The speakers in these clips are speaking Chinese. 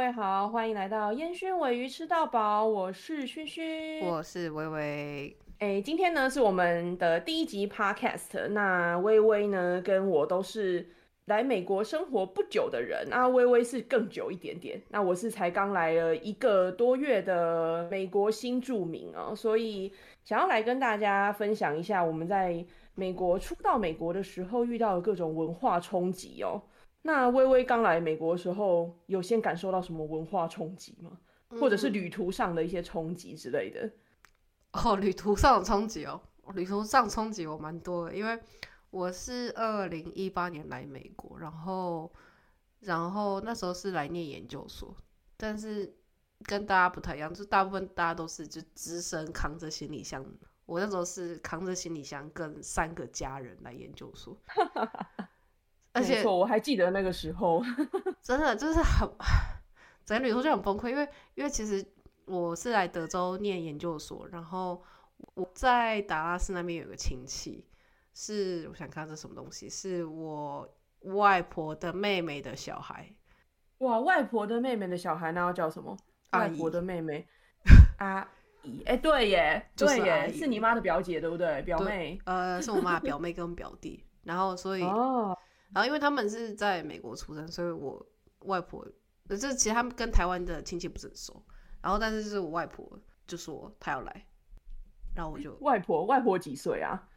位好，欢迎来到烟熏尾鱼吃到饱，我是熏熏，我是微微。哎，今天呢是我们的第一集 podcast，那微微呢跟我都是来美国生活不久的人，那微微是更久一点点，那我是才刚来了一个多月的美国新住民哦，所以想要来跟大家分享一下我们在美国初到美国的时候遇到的各种文化冲击哦。那微微刚来美国的时候，有先感受到什么文化冲击吗？或者是旅途上的一些冲击之类的？哦，旅途上的冲击哦，旅途上冲击我蛮多的，因为我是二零一八年来美国，然后然后那时候是来念研究所，但是跟大家不太一样，就大部分大家都是就只身扛着行李箱，我那时候是扛着行李箱跟三个家人来研究所。而且我还记得那个时候，真的就是很整个旅途就很崩溃，因为因为其实我是来德州念研究所，然后我在达拉斯那边有个亲戚，是我想看这什么东西，是我外婆的妹妹的小孩。哇，外婆的妹妹的小孩，那要叫什么？外婆的妹妹，阿姨。哎，对耶，对耶，是你妈的表姐对不对？表妹？呃，是我妈表妹跟表弟，然后所 以哦。然后，因为他们是在美国出生，所以我外婆，这其实他们跟台湾的亲戚不是很熟。然后，但是是我外婆就说她要来，然后我就外婆外婆几岁啊？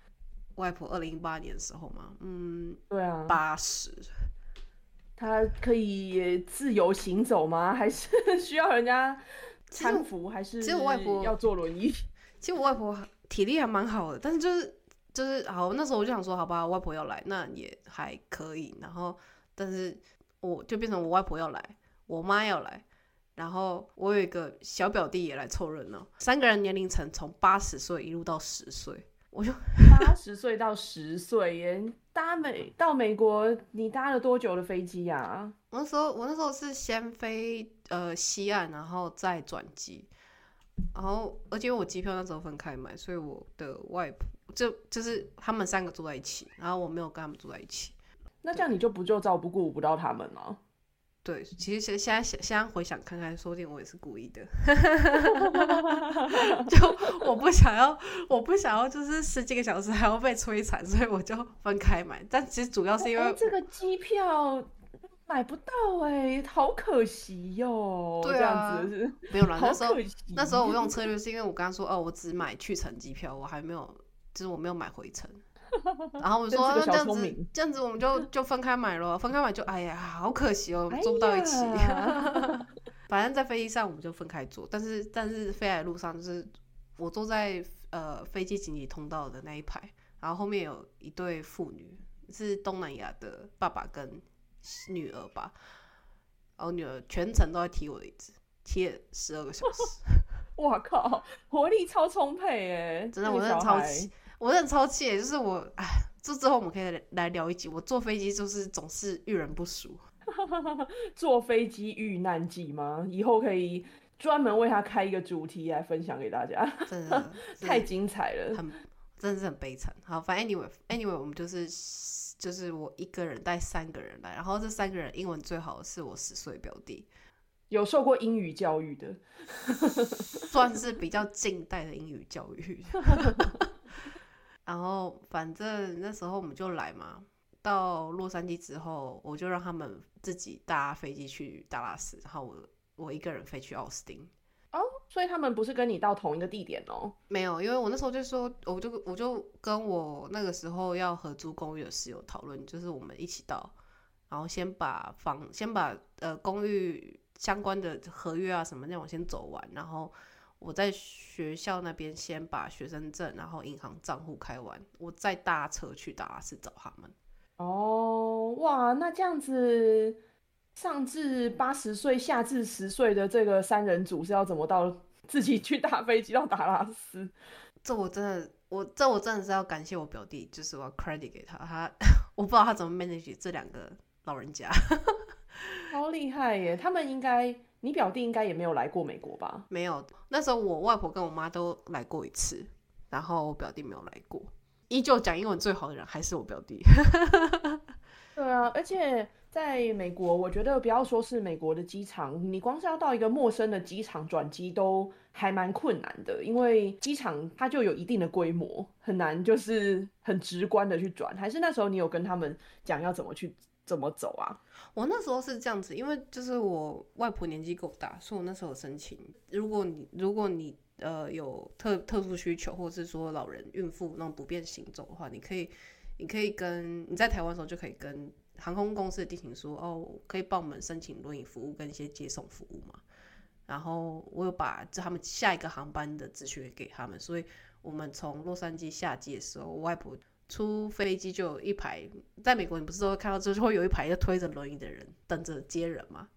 外婆二零一八年的时候嘛，嗯，对啊，八十。她可以自由行走吗？还是 需要人家搀扶？还是其实我外婆要坐轮椅？其实我外婆体力还蛮好的，但是就是。就是好，那时候我就想说，好吧，外婆要来，那也还可以。然后，但是我就变成我外婆要来，我妈要来，然后我有一个小表弟也来凑热闹。三个人年龄层从八十岁一路到十岁，我就八十岁到十岁耶。搭美到美国，你搭了多久的飞机呀？我那时候我那时候是先飞呃西岸，然后再转机。然后，而且我机票那时候分开买，所以我的外婆。就就是他们三个住在一起，然后我没有跟他们住在一起。那这样你就不就照不顾不到他们了？对，其实现现在想现在回想看看，说不定我也是故意的。就我不想要，我不想要，就是十几个小时还要被摧残，所以我就分开买。但其实主要是因为这个机票买不到哎，好可惜哟。对啊，没有了。那时候 那时候我用策略是因为我刚刚说哦，我只买去程机票，我还没有。就是我没有买回程，然后我说这样子这样子我们就就分开买了，分开买就哎呀好可惜哦，坐不到一起。反正，在飞机上我们就分开坐，但是但是飞来的路上就是我坐在呃飞机紧急通道的那一排，然后后面有一对父女，是东南亚的爸爸跟女儿吧，然后女儿全程都在踢我的椅子，踢了十二个小时。哇靠，活力超充沛哎！真的，我真的超气。我很超气，就是我，哎，这之后我们可以来聊一集。我坐飞机就是总是遇人不淑，坐飞机遇难记吗？以后可以专门为他开一个主题来分享给大家，真的 太精彩了，很真的是很悲惨。好，反正 anyway anyway，我们就是就是我一个人带三个人来，然后这三个人英文最好的是我十岁表弟。有受过英语教育的，算是比较近代的英语教育。然后反正那时候我们就来嘛，到洛杉矶之后，我就让他们自己搭飞机去达拉斯，然后我我一个人飞去奥斯汀。哦，所以他们不是跟你到同一个地点哦？没有，因为我那时候就说，我就我就跟我那个时候要合租公寓的室友讨论，就是我们一起到，然后先把房先把呃公寓。相关的合约啊什么那种先走完，然后我在学校那边先把学生证，然后银行账户开完，我再搭车去达拉斯找他们。哦，哇，那这样子上至八十岁，下至十岁的这个三人组是要怎么到自己去搭飞机到达拉斯？这我真的，我这我真的是要感谢我表弟，就是我 credit 给他，他 我不知道他怎么 manage 这两个老人家。好厉害耶！他们应该，你表弟应该也没有来过美国吧？没有，那时候我外婆跟我妈都来过一次，然后我表弟没有来过。依旧讲英文最好的人还是我表弟。对啊，而且在美国，我觉得不要说是美国的机场，你光是要到一个陌生的机场转机都还蛮困难的，因为机场它就有一定的规模，很难就是很直观的去转。还是那时候你有跟他们讲要怎么去怎么走啊？我那时候是这样子，因为就是我外婆年纪够大，所以我那时候申请，如果你如果你呃有特特殊需求，或者是说老人、孕妇那种不便行走的话，你可以你可以跟你在台湾的时候就可以跟。航空公司的地勤说：“哦，可以帮我们申请轮椅服务跟一些接送服务嘛？”然后我有把他们下一个航班的资讯给他们，所以我们从洛杉矶下机的时候，我外婆出飞机就有一排，在美国你不是都会看到，就是会有一排要推着轮椅的人等着接人吗？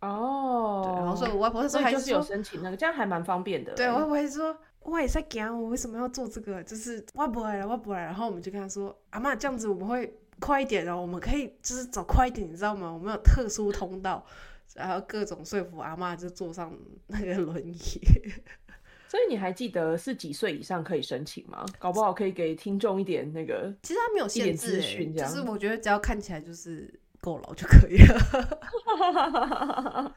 哦，对，然后所以我外婆那时候还是有申请那个，这样还蛮方便的。对，我外婆还说：“我也在讲，我为什么要做这个？就是我不来了，我不来。”然后我们就跟他说：“阿妈，这样子我们会。”快一点哦，我们可以就是走快一点，你知道吗？我们有特殊通道，然后各种说服阿妈就坐上那个轮椅。所以你还记得是几岁以上可以申请吗？搞不好可以给听众一点那个，其实他没有限制，就是我觉得只要看起来就是。够老就可以了，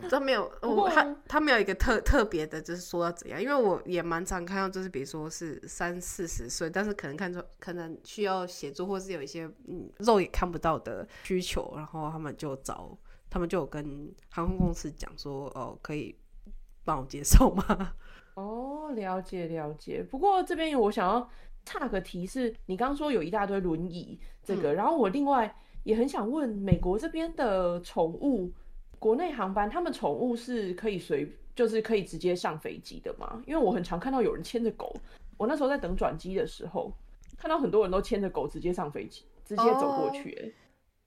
他没有，我他他没有一个特特别的，就是说要怎样，因为我也蛮常看到，就是比如说是三四十岁，但是可能看出可能需要协助，或是有一些嗯肉眼看不到的需求，然后他们就找他们就有跟航空公司讲说，哦，可以帮我接受吗？哦，了解了解。不过这边我想要差个提示，你刚刚说有一大堆轮椅这个，然后我另外。也很想问美国这边的宠物，国内航班他们宠物是可以随，就是可以直接上飞机的吗？因为我很常看到有人牵着狗，我那时候在等转机的时候，看到很多人都牵着狗直接上飞机，直接走过去。哎，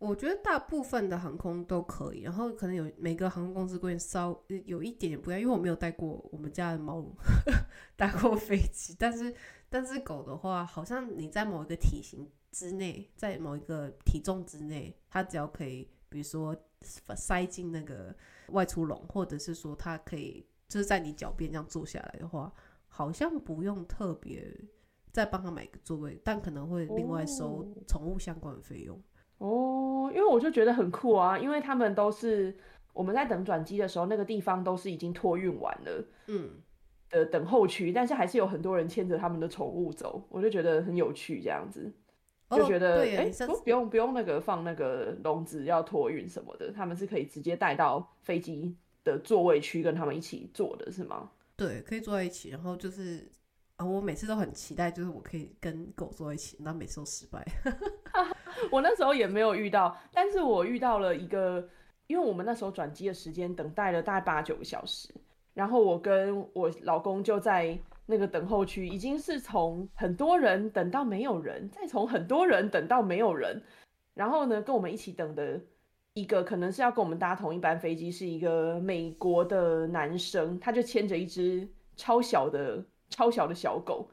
我觉得大部分的航空都可以，然后可能有每个航空公司规定稍有一点点不一样，因为我没有带过我们家的猫 搭过飞机，但是但是狗的话，好像你在某一个体型。之内，在某一个体重之内，它只要可以，比如说塞进那个外出笼，或者是说它可以就是在你脚边这样坐下来的话，好像不用特别再帮他买个座位，但可能会另外收宠物相关的费用。哦，因为我就觉得很酷啊，因为他们都是我们在等转机的时候，那个地方都是已经托运完了，嗯，的等候区，但是还是有很多人牵着他们的宠物走，我就觉得很有趣这样子。就觉得哎，不不用不用那个放那个笼子要托运什么的，他们是可以直接带到飞机的座位区跟他们一起坐的是吗？对，可以坐在一起。然后就是啊，我每次都很期待，就是我可以跟狗坐在一起，那每次都失败。我那时候也没有遇到，但是我遇到了一个，因为我们那时候转机的时间等待了大概八九个小时，然后我跟我老公就在。那个等候区已经是从很多人等到没有人，再从很多人等到没有人，然后呢，跟我们一起等的一个可能是要跟我们搭同一班飞机，是一个美国的男生，他就牵着一只超小的超小的小狗，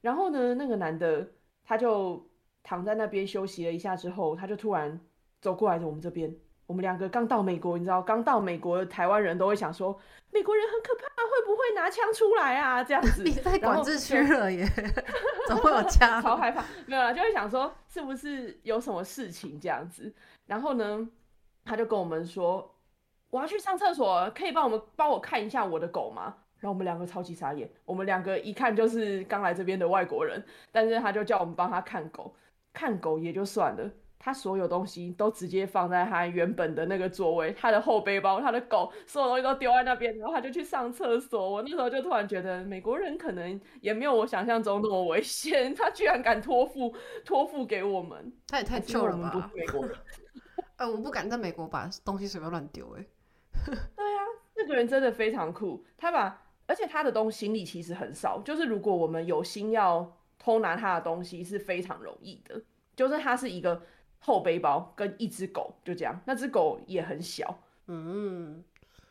然后呢，那个男的他就躺在那边休息了一下之后，他就突然走过来我们这边。我们两个刚到美国，你知道，刚到美国的台湾人都会想说，美国人很可怕，会不会拿枪出来啊？这样子，你在管制区了耶，怎么会有枪？超害怕，没有了，就会想说是不是有什么事情这样子。然后呢，他就跟我们说，我要去上厕所，可以帮我们帮我看一下我的狗吗？然后我们两个超级傻眼，我们两个一看就是刚来这边的外国人，但是他就叫我们帮他看狗，看狗也就算了。他所有东西都直接放在他原本的那个座位，他的后背包、他的狗，所有东西都丢在那边，然后他就去上厕所。我那时候就突然觉得，美国人可能也没有我想象中那么危险，他居然敢托付托付给我们，他也太臭了吧！美国人，哎，我不敢在美国把东西随便乱丢，哎。对啊，那个人真的非常酷，他把，而且他的东西行李其实很少，就是如果我们有心要偷拿他的东西是非常容易的，就是他是一个。后背包跟一只狗就这样，那只狗也很小，嗯，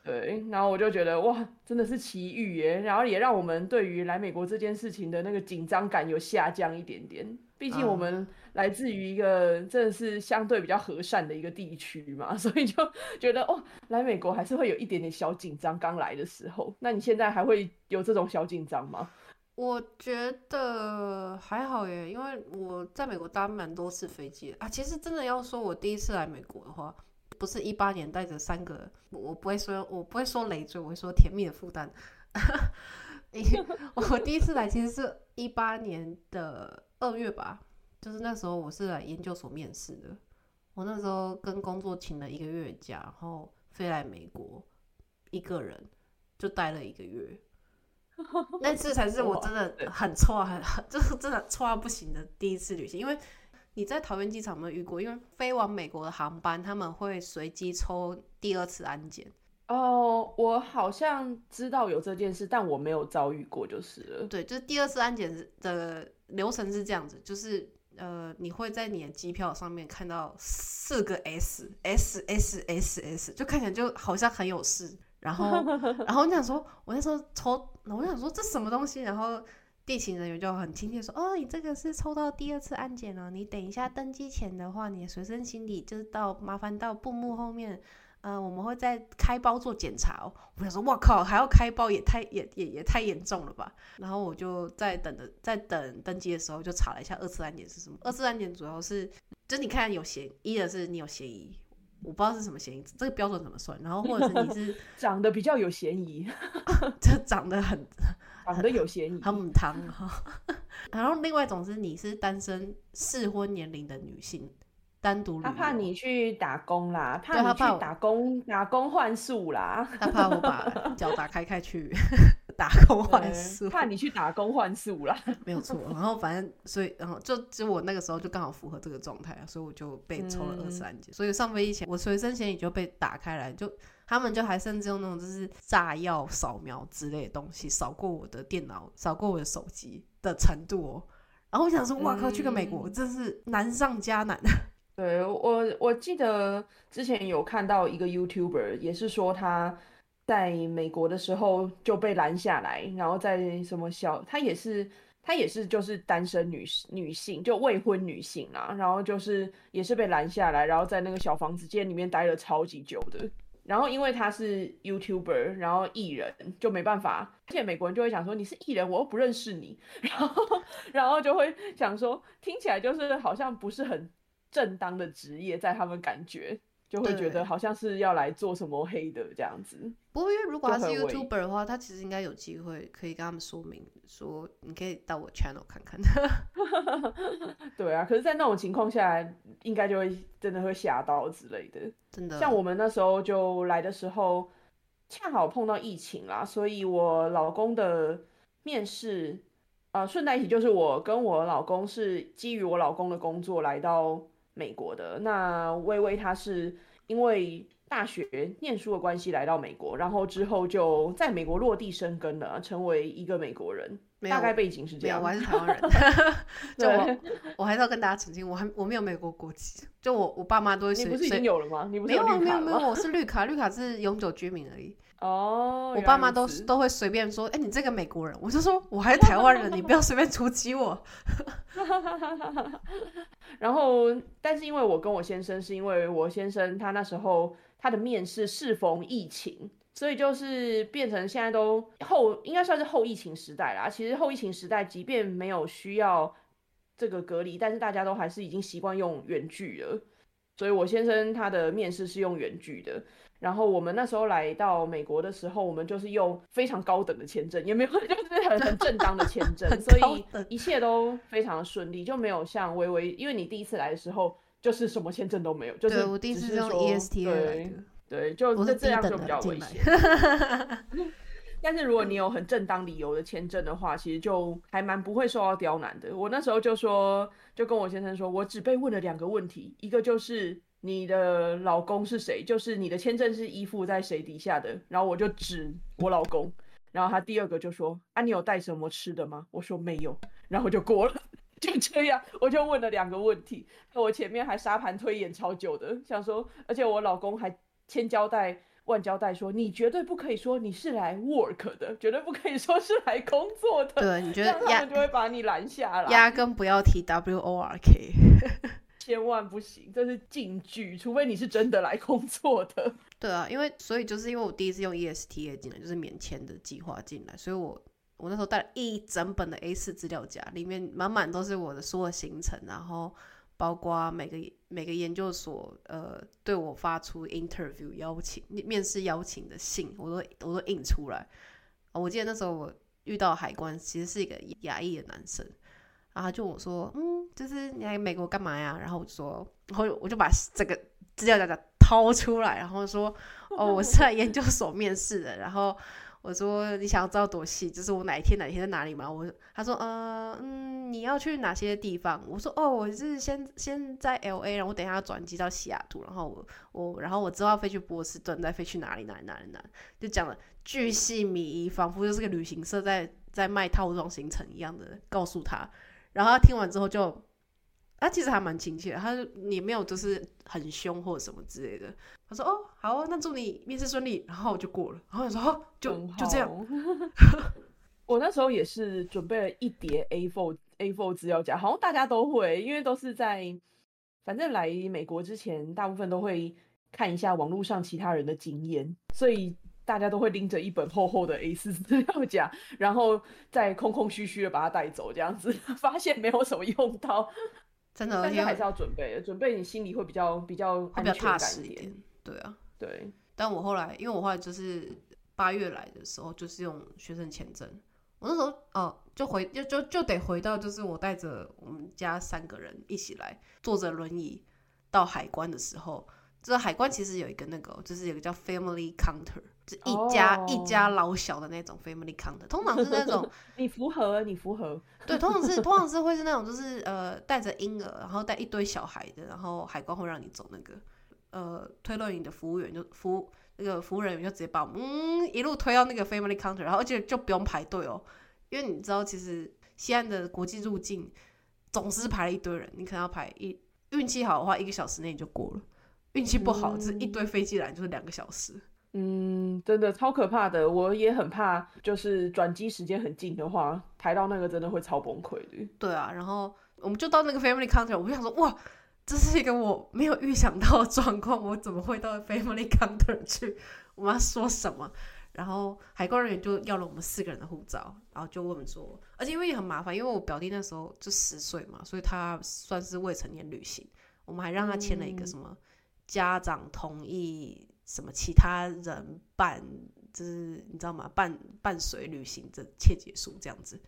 对，然后我就觉得哇，真的是奇遇耶，然后也让我们对于来美国这件事情的那个紧张感有下降一点点。毕竟我们来自于一个真的是相对比较和善的一个地区嘛，所以就觉得哦，来美国还是会有一点点小紧张。刚来的时候，那你现在还会有这种小紧张吗？我觉得还好耶，因为我在美国搭蛮多次飞机啊。其实真的要说，我第一次来美国的话，不是一八年带着三个，我不会说，我不会说累赘，我会说甜蜜的负担。我第一次来其实是一八年的二月吧，就是那时候我是来研究所面试的。我那时候跟工作请了一个月假，然后飞来美国，一个人就待了一个月。那次才是我真的很错，很很就是真的错到不行的第一次旅行。因为你在桃园机场有没有遇过？因为飞往美国的航班他们会随机抽第二次安检。哦，我好像知道有这件事，但我没有遭遇过，就是了。对，就是第二次安检的流程是这样子，就是呃，你会在你的机票上面看到四个 S S S S S，就看起来就好像很有事。然后，然后我想说，我那时候抽，我想说这什么东西？然后地勤人员就很亲切说：“哦，你这个是抽到第二次安检了，你等一下登机前的话，你的随身行李就是到麻烦到布幕后面。”嗯，我们会再开包做检查哦。我想说，哇靠，还要开包，也太也也也太严重了吧。然后我就在等着，在等登机的时候，就查了一下二次安检是什么。二次安检主要是，就你看有嫌疑的是你有嫌疑，我不知道是什么嫌疑，这个标准怎么算？然后或者是你是 长得比较有嫌疑，这长得很长得有嫌疑，很母汤哈。然后另外一种是你是单身适婚年龄的女性。单独他怕你去打工啦，怕你去打工打工换宿啦。他怕我把脚打开开去打工换宿，怕你去打工换宿啦。没有错，然后反正所以然后就就我那个时候就刚好符合这个状态啊，所以我就被抽了二三件。所以上飞机前我随身行李就被打开来，就他们就还甚至用那种就是炸药扫描之类的东西扫过我的电脑，扫过我的手机的程度哦。然后我想说，哇靠，去个美国真是难上加难。对我，我记得之前有看到一个 YouTuber，也是说他在美国的时候就被拦下来，然后在什么小，她也是她也是就是单身女女性，就未婚女性啦，然后就是也是被拦下来，然后在那个小房子间里面待了超级久的，然后因为他是 YouTuber，然后艺人就没办法，而且美国人就会想说你是艺人，我又不认识你，然后然后就会想说听起来就是好像不是很。正当的职业，在他们感觉就会觉得好像是要来做什么黑的这样子。不过，因为如果他是 YouTuber 的话，他其实应该有机会可以跟他们说明，说你可以到我 channel 看看。对啊，可是，在那种情况下，应该就会真的会吓到之类的。真的，像我们那时候就来的时候，恰好碰到疫情啦，所以我老公的面试，呃，顺带一提就是我跟我老公是基于我老公的工作来到。美国的那微微，她是因为大学念书的关系来到美国，然后之后就在美国落地生根了，成为一个美国人。大概背景是这样，我还是 台湾人。就我，我还是要跟大家澄清，我还我没有美国国籍。就我，我爸妈都会。你不是已经有了吗？你不是有没有没有，我是绿卡，绿卡是永久居民而已。哦。我爸妈都都会随便说，哎，你这个美国人，我就说我还是台湾人，你不要随便出击我。然后，但是因为我跟我先生，是因为我先生他那时候他的面试适逢疫情。所以就是变成现在都后应该算是后疫情时代啦。其实后疫情时代，即便没有需要这个隔离，但是大家都还是已经习惯用远距了。所以我先生他的面试是用远距的。然后我们那时候来到美国的时候，我们就是用非常高等的签证，也没有就是很很正当的签证，所以一切都非常顺利，就没有像微微，因为你第一次来的时候就是什么签证都没有，就是我第一次用 EST 来的。对，就这这样就比较危险。但是如果你有很正当理由的签证的话，其实就还蛮不会受到刁难的。我那时候就说，就跟我先生说，我只被问了两个问题，一个就是你的老公是谁，就是你的签证是依附在谁底下的，然后我就指我老公。然后他第二个就说，啊，你有带什么吃的吗？我说没有，然后就过了，就这样，我就问了两个问题。我前面还沙盘推演超久的，想说，而且我老公还。千交代万交代，说你绝对不可以说你是来 work 的，绝对不可以说是来工作的。对，你觉得他们就会把你拦下来，压根不要提 W O R K，千万不行，这是禁句，除非你是真的来工作的。对啊，因为所以就是因为我第一次用 E S T A 进来，就是免签的计划进来，所以我我那时候带了一整本的 A 四资料夹，里面满满都是我的所有行程，然后包括每个每个研究所呃对我发出 interview 邀请面试邀请的信，我都我都印出来。我记得那时候我遇到海关，其实是一个亚裔的男生，然后就我说，嗯，就是你来美国干嘛呀？然后我就说，然后我就把这个资料夹夹掏出来，然后说，哦，我是来研究所面试的，然后。我说你想要知道多细，就是我哪一天哪天在哪里吗？我他说呃嗯你要去哪些地方？我说哦我是先先在 L A，然后我等一下转机到西雅图，然后我我然后我之后飞去波士顿，再飞去哪里哪里哪里哪里，就讲了巨细靡遗，仿佛就是个旅行社在在卖套装行程一样的告诉他，然后他听完之后就。他其实还蛮亲切的，他你没有就是很凶或者什么之类的。他说：“哦，好，那祝你面试顺利。”然后我就过了。然后我说：“就就这样。”我那时候也是准备了一叠 A4 A4 资料夹，好像大家都会，因为都是在反正来美国之前，大部分都会看一下网络上其他人的经验，所以大家都会拎着一本厚厚的 A 四资料夹，然后再空空虚虚的把它带走，这样子 发现没有什么用到。真的，但是还是要准备，准备你心里会比较比较比较踏实一点。对啊，对。但我后来，因为我后来就是八月来的时候，就是用学生签证。我那时候哦，就回就就就得回到，就是我带着我们家三个人一起来，坐着轮椅到海关的时候。这海关其实有一个那个，就是有个叫 family counter，就一家一家老小的那种 family counter，通常是那种 你符合你符合，对，通常是通常是 会是那种就是呃带着婴儿，然后带一堆小孩的，然后海关会让你走那个呃推轮椅的服务员就服那个服务人员就直接把我们嗯一路推到那个 family counter，然后而且就不用排队哦，因为你知道其实西安的国际入境总是排了一堆人，你可能要排一运气好的话一个小时内你就过了。运气不好，就是一堆飞机来就是两个小时。嗯，真的超可怕的，我也很怕，就是转机时间很近的话，排到那个真的会超崩溃的。对啊，然后我们就到那个 family counter，我就想说，哇，这是一个我没有预想到的状况，我怎么会到 family counter 去？我们要说什么？然后海关人员就要了我们四个人的护照，然后就问我们说，而且因为也很麻烦，因为我表弟那时候就十岁嘛，所以他算是未成年旅行，我们还让他签了一个什么。家长同意什么？其他人伴，就是你知道吗？伴伴随旅行的切结束这样子。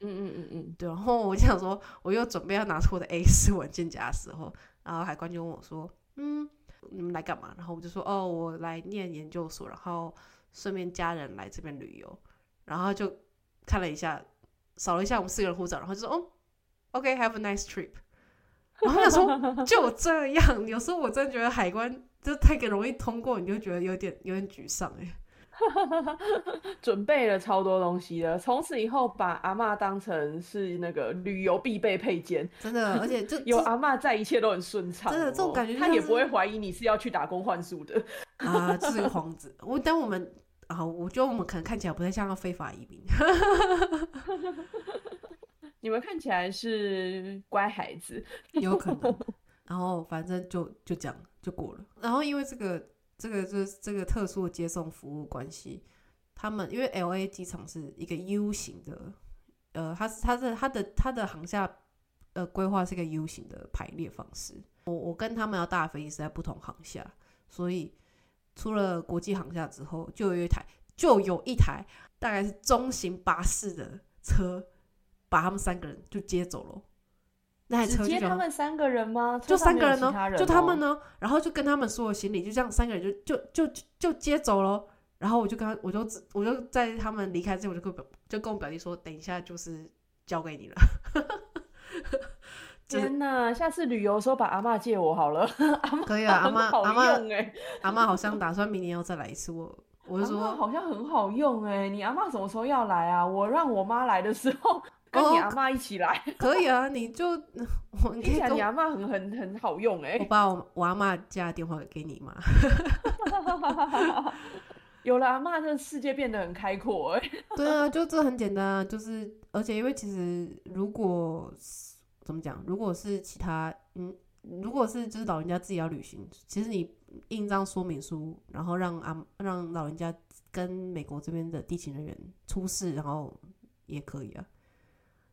嗯嗯嗯嗯，对。然后我就想说，我又准备要拿出我的 A 四文件夹的时候，然后海关就问我说：“嗯，你们来干嘛？”然后我就说：“哦，我来念研究所，然后顺便家人来这边旅游。”然后就看了一下，扫了一下我们四个人护照，然后就说：“哦，OK，have a nice trip。”然后他说 就这样，有时候我真的觉得海关就太个容易通过，你就觉得有点有点沮丧哎。准备了超多东西的，从此以后把阿妈当成是那个旅游必备配件，真的，而且就 有阿妈在，一切都很顺畅。真的，这种感觉他也不会怀疑你是要去打工换宿的啊，这是个幌子。我但我们啊，我觉得我们可能看起来不太像个非法移民。你们看起来是乖孩子，有可能。然后反正就就这样就过了。然后因为这个这个这这个特殊的接送服务关系，他们因为 L A 机场是一个 U 型的，呃，它是它是它的它的航下呃规划是一个 U 型的排列方式。我我跟他们要搭的飞机是在不同航下，所以出了国际航下之后，就有一台就有一台大概是中型巴士的车。把他们三个人就接走了，那台车接他们三个人吗？就三个人呢？就他们呢？然后就跟他们所有行李就这样三个人就就就就接走了。然后我就跟他，我就我就在他们离开之前，我就跟就跟我表弟说，等一下就是交给你了。天哪！下次旅游的时候把阿妈借我好了。可以啊，阿妈阿妈哎，阿妈好像打算明年要再来一次。我 我就说好像很好用哎，你阿妈什么时候要来啊？我让我妈来的时候。跟你阿妈一起来 可以啊，你就 我听起来你阿妈很很很好用哎，我把我我阿妈家电话给你嘛，有了阿妈，这世界变得很开阔哎。对啊，就这很简单啊，就是而且因为其实如果怎么讲，如果是其他嗯，如果是就是老人家自己要旅行，其实你印张说明书，然后让阿让老人家跟美国这边的地勤人员出示，然后。也可以啊。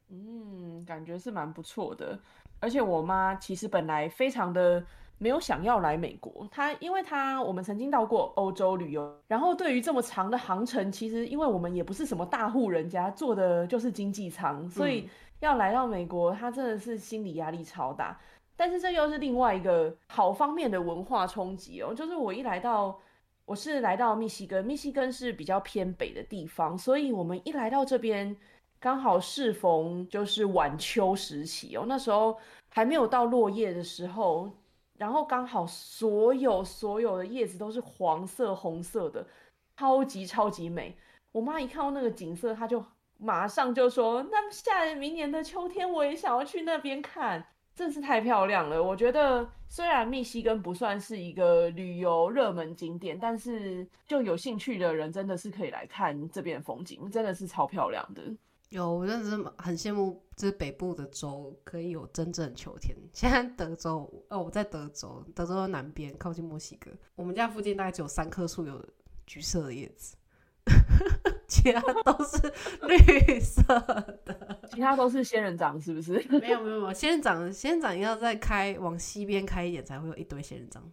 嗯，感觉是蛮不错的。而且我妈其实本来非常的没有想要来美国，她因为她我们曾经到过欧洲旅游，然后对于这么长的航程，其实因为我们也不是什么大户人家，坐的就是经济舱，所以要来到美国，她真的是心理压力超大。但是这又是另外一个好方面的文化冲击哦，就是我一来到，我是来到密西根，密西根是比较偏北的地方，所以我们一来到这边。刚好适逢就是晚秋时期哦，那时候还没有到落叶的时候，然后刚好所有所有的叶子都是黄色、红色的，超级超级美。我妈一看到那个景色，她就马上就说：“那下明年的秋天我也想要去那边看，真是太漂亮了。”我觉得虽然密西根不算是一个旅游热门景点，但是就有兴趣的人真的是可以来看这边风景，真的是超漂亮的。有，我真的是很羡慕，就是北部的州可以有真正的秋天。现在德州，哦，我在德州，德州的南边靠近墨西哥，我们家附近大概只有三棵树有橘色的叶子，其他都是绿色的，其他都是仙人掌，是不是？没有没有没有，仙人掌仙人掌要再开往西边开一点，才会有一堆仙人掌。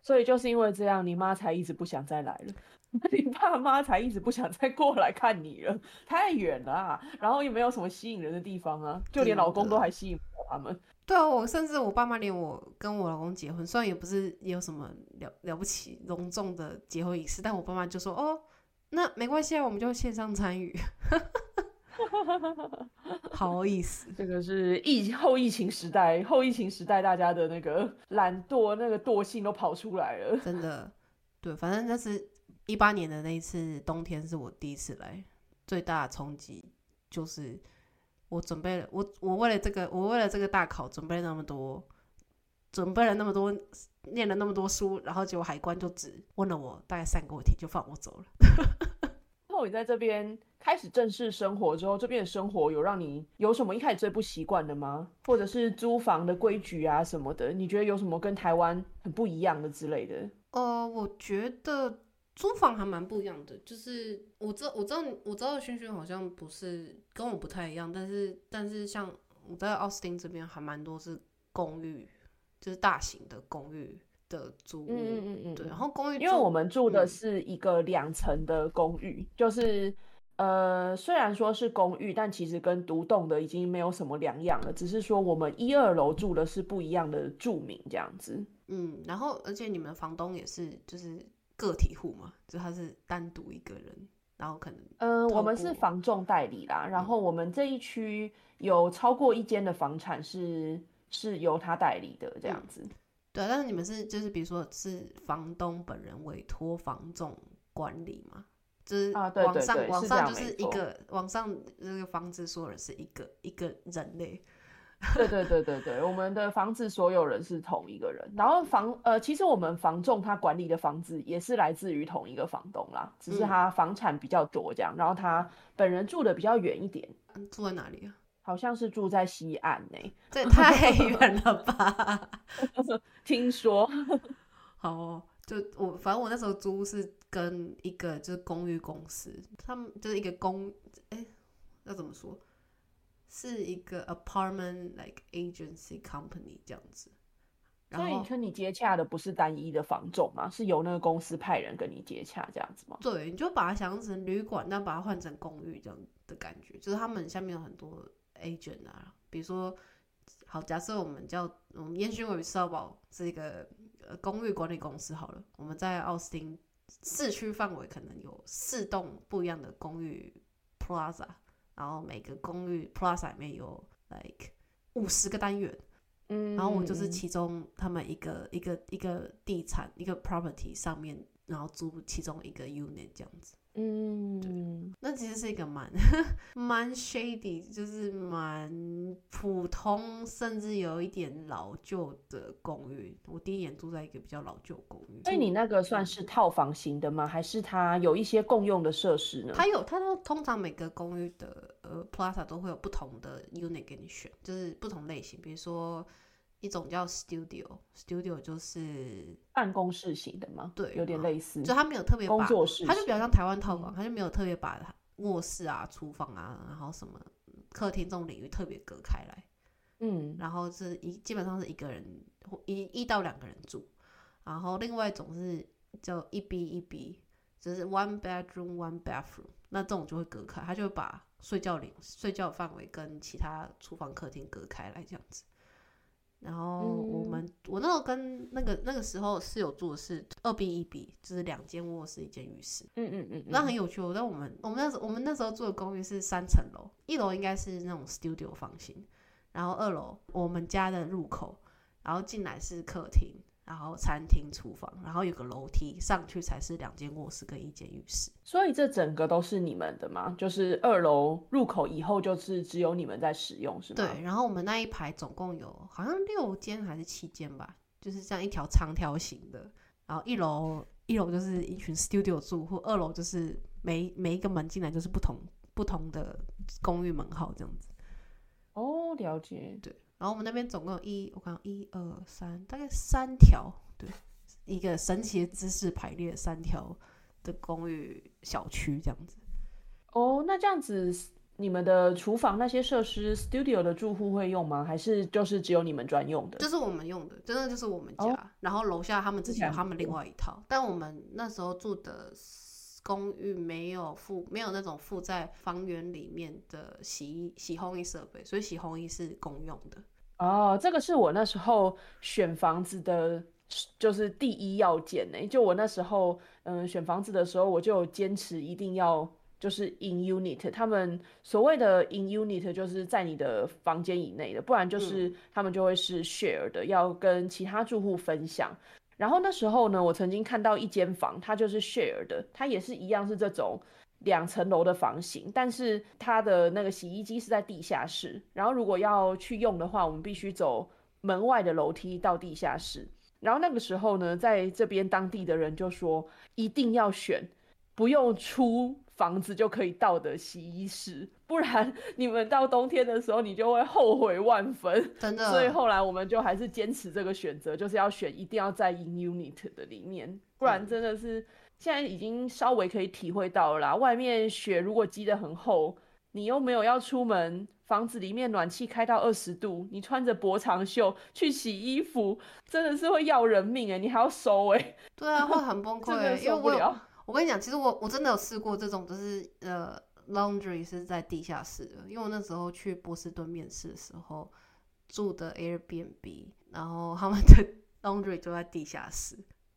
所以就是因为这样，你妈才一直不想再来了。你爸妈才一直不想再过来看你了，太远了，然后又没有什么吸引人的地方啊，就连老公都还吸引不了他们。对啊，我甚至我爸妈连我跟我老公结婚，虽然也不是有什么了了不起隆重的结婚仪式，但我爸妈就说：“哦，那没关系啊，我们就线上参与。”好意思，这个是疫后疫情时代，后疫情时代大家的那个懒惰、那个惰性都跑出来了。真的，对，反正那是。一八年的那一次冬天是我第一次来，最大的冲击就是我准备了我我为了这个我为了这个大考准备了那么多，准备了那么多，念了那么多书，然后结果海关就只问了我大概三个问题就放我走了。后你在这边开始正式生活之后，这边的生活有让你有什么一开始最不习惯的吗？或者是租房的规矩啊什么的？你觉得有什么跟台湾很不一样的之类的？呃，我觉得。租房还蛮不一样的，就是我知我知道我知道轩轩好像不是跟我不太一样，但是但是像我在奥斯汀这边还蛮多是公寓，就是大型的公寓的租屋，嗯嗯嗯对，然后公寓因为我们住的是一个两层的公寓，就是呃虽然说是公寓，但其实跟独栋的已经没有什么两样了，只是说我们一二楼住的是不一样的住民这样子，嗯，然后而且你们房东也是就是。个体户嘛，就他是单独一个人，然后可能，嗯，我们是房仲代理啦，然后我们这一区有超过一间的房产是是由他代理的这样子。对，但是你们是就是比如说是房东本人委托房仲管理嘛，就是啊，对对对，网上就是一个网上那个房子所有人是一个一个人类。对对对对对，我们的房子所有人是同一个人，然后房呃，其实我们房仲他管理的房子也是来自于同一个房东啦，只是他房产比较多这样，然后他本人住的比较远一点，住在哪里啊？好像是住在西岸呢，这也太远了吧？听说，好，就我反正我那时候租是跟一个就是公寓公司，他们就是一个公，哎，要怎么说？是一个 apartment like agency company 这样子，所以跟你接洽的不是单一的房仲吗？是由那个公司派人跟你接洽这样子吗？对，你就把它想象成旅馆，但把它换成公寓这样的感觉，就是他们下面有很多 agent 啊，比如说，好，假设我们叫我们烟熏尾烧堡是一个呃公寓管理公司好了，我们在奥斯汀市区范围可能有四栋不一样的公寓 plaza。然后每个公寓 Plus 里面有 like 五十个单元，嗯，然后我就是其中他们一个一个一个地产一个 property 上面，然后租其中一个 unit 这样子。嗯，那其实是一个蛮 蛮 shady，就是蛮普通，甚至有一点老旧的公寓。我第一眼住在一个比较老旧公寓。所以你那个算是套房型的吗？还是它有一些共用的设施呢？它有，它都通常每个公寓的呃 plaza 都会有不同的 unit 给你选，就是不同类型，比如说。一种叫 studio，studio 就是办公室型的吗？对，有点类似，就他没有特别工作室，他就比较像台湾套房，他就没有特别把卧室啊、厨房啊，然后什么客厅这种领域特别隔开来。嗯，然后是一基本上是一个人一一到两个人住，然后另外一种是叫一 B 一 B，就是 one bedroom one bathroom，那这种就会隔开，他就会把睡觉领睡觉范围跟其他厨房客厅隔开来这样子。然后我们我那时候跟那个那个时候室友住的是二 B 一 B，就是两间卧室一间浴室。嗯嗯嗯，那很有趣。但我们我们那时我们那时候住的公寓是三层楼，一楼应该是那种 studio 房型。然后二楼我们家的入口，然后进来是客厅，然后餐厅、厨房，然后有个楼梯上去才是两间卧室跟一间浴室。所以这整个都是你们的吗？就是二楼入口以后就是只有你们在使用，是吗？对。然后我们那一排总共有好像六间还是七间吧，就是这样一条长条形的。然后一楼一楼就是一群 studio 住户，二楼就是每每一个门进来就是不同不同的公寓门号这样子。哦，了解。对，然后我们那边总共有一，我看一二三，大概三条，对，一个神奇的姿势排列三条的公寓小区这样子。哦，那这样子，你们的厨房那些设施，studio 的住户会用吗？还是就是只有你们专用的？就是我们用的，真的就是我们家。然后楼下他们自己有他们另外一套，但我们那时候住的。公寓没有附没有那种附在房源里面的洗衣洗烘衣设备，所以洗烘衣是公用的。哦，这个是我那时候选房子的，就是第一要件呢。就我那时候，嗯，选房子的时候，我就坚持一定要就是 in unit。他们所谓的 in unit 就是在你的房间以内的，不然就是他们就会是 share 的，要跟其他住户分享。然后那时候呢，我曾经看到一间房，它就是 share 的，它也是一样是这种两层楼的房型，但是它的那个洗衣机是在地下室。然后如果要去用的话，我们必须走门外的楼梯到地下室。然后那个时候呢，在这边当地的人就说，一定要选不用出。房子就可以到的洗衣室，不然你们到冬天的时候，你就会后悔万分。真的。所以后来我们就还是坚持这个选择，就是要选一定要在 in unit 的里面，不然真的是现在已经稍微可以体会到了啦。外面雪如果积得很厚，你又没有要出门，房子里面暖气开到二十度，你穿着薄长袖去洗衣服，真的是会要人命哎！你还要收哎。对啊，会很崩溃，受不了。我跟你讲，其实我我真的有试过这种，就是呃，laundry 是在地下室的。因为我那时候去波士顿面试的时候住的 Airbnb，然后他们的 laundry 就在地下室。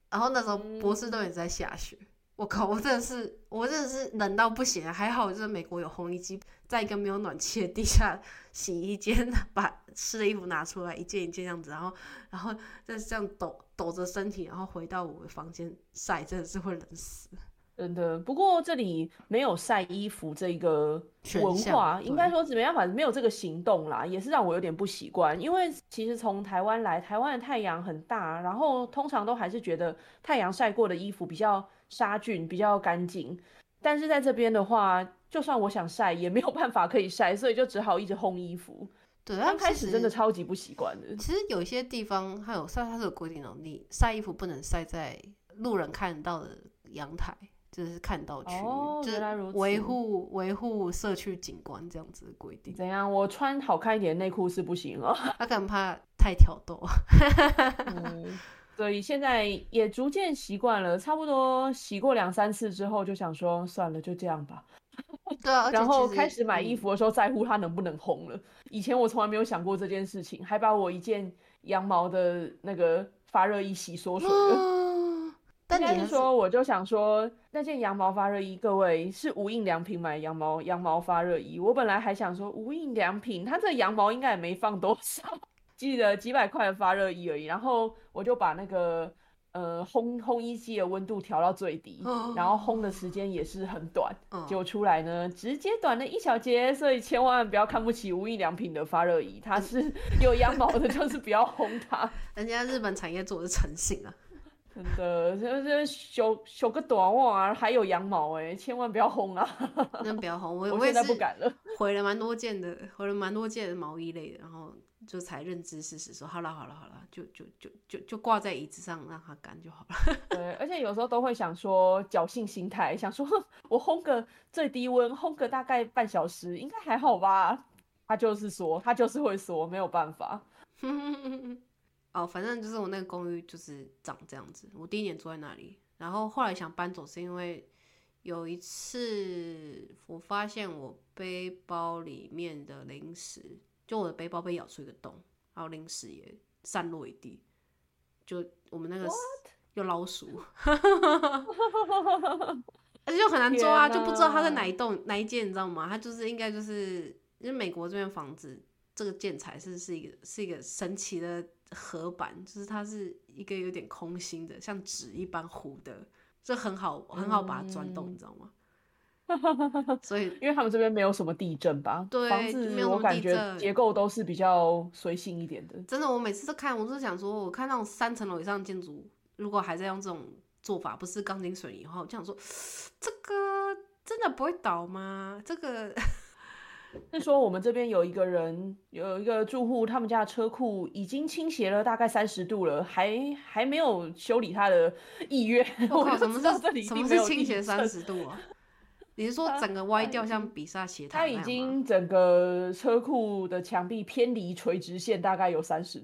然后那时候波士顿也在下雪，我靠，我真的是我真的是冷到不行啊！还好就是美国有烘衣机，在一个没有暖气的地下洗衣间，把湿的衣服拿出来一件一件这样子，然后然后再这样抖。抖着身体，然后回到我的房间晒，真的是会冷死。真的，不过这里没有晒衣服这个文化，应该说怎么样，反正没有这个行动啦，也是让我有点不习惯。因为其实从台湾来，台湾的太阳很大，然后通常都还是觉得太阳晒过的衣服比较杀菌、比较干净。但是在这边的话，就算我想晒，也没有办法可以晒，所以就只好一直烘衣服。对，刚开始真的超级不习惯的。其实有一些地方还有晒，它是有规定的，你晒衣服不能晒在路人看得到的阳台，就是看到区，就是维护维护社区景观这样子的规定。怎样？我穿好看一点内裤是不行哦，他可能怕太挑逗。嗯，所以现在也逐渐习惯了，差不多洗过两三次之后，就想说算了，就这样吧。对啊，然后开始买衣服的时候在乎它能不能烘了。以前我从来没有想过这件事情，还把我一件羊毛的那个发热衣洗缩水了。但你是说，我就想说，那件羊毛发热衣，各位是无印良品买羊毛羊毛发热衣。我本来还想说，无印良品，它这羊毛应该也没放多少，记得几百块的发热衣而已。然后我就把那个。呃，烘烘衣机的温度调到最低，然后烘的时间也是很短，结果出来呢，直接短了一小节。所以千万不要看不起无印良品的发热衣，它是有羊毛的，就是不要烘它。人家日本产业做的诚信啊。真的，就是修修个短袜啊，还有羊毛哎，千万不要烘啊！那不要烘，我 我现在不敢了。毁了蛮多件的，毁了蛮多件的毛衣类的，然后就才认知事实，说好了好了好了，就就就就就挂在椅子上让它干就好了。对，而且有时候都会想说侥幸心态，想说我烘个最低温，烘个大概半小时，应该还好吧？他就是说，他就是会说，没有办法。哦，反正就是我那个公寓就是长这样子。我第一年住在那里，然后后来想搬走，是因为有一次我发现我背包里面的零食，就我的背包被咬出一个洞，然后零食也散落一地，就我们那个有 老鼠，而且就很难抓，就不知道它在哪一栋哪一间，你知道吗？它就是应该就是因为美国这边房子这个建材是是一个是一个神奇的。合板就是它是一个有点空心的，像纸一般糊的，这很好很好把它钻洞，你知道吗？所以因为他们这边没有什么地震吧？对，房子我感觉结构都是比较随性一点的。真的，我每次都看，我是想说，我看那种三层楼以上的建筑，如果还在用这种做法，不是钢筋水泥的话，我就想说，这个真的不会倒吗？这个。是说我们这边有一个人，有一个住户，他们家的车库已经倾斜了大概三十度了，还还没有修理他的意愿。我靠，什么是什么是倾斜三十度啊？你是说 整个歪掉像比萨斜塔？他已经整个车库的墙壁偏离垂直线大概有三十。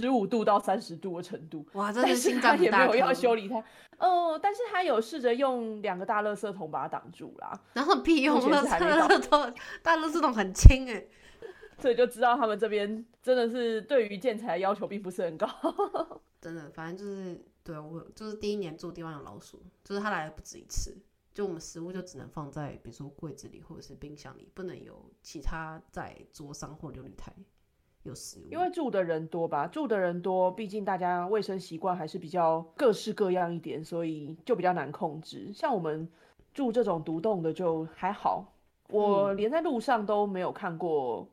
十五度到三十度的程度，哇，真的心脏也没有要修理它。哦，但是他有试着用两个大垃圾桶把它挡住啦。然后屁用了，垃圾桶，大垃圾桶很轻哎，所以就知道他们这边真的是对于建材要求并不是很高。真的，反正就是对我就是第一年住地方有老鼠，就是他来了不止一次，就我们食物就只能放在比如说柜子里或者是冰箱里，不能有其他在桌上或琉璃台。有食物，因为住的人多吧，住的人多，毕竟大家卫生习惯还是比较各式各样一点，所以就比较难控制。像我们住这种独栋的就还好，我连在路上都没有看过。